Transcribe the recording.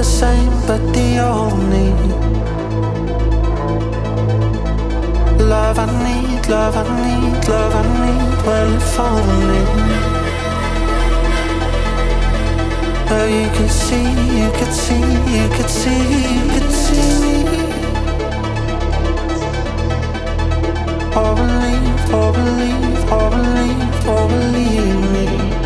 the same, but the only love I need, love I need, love I need. Well, if only. Well, you could see, you could see, you could see, you could see me. Or believe, or believe, or believe, or believe. Me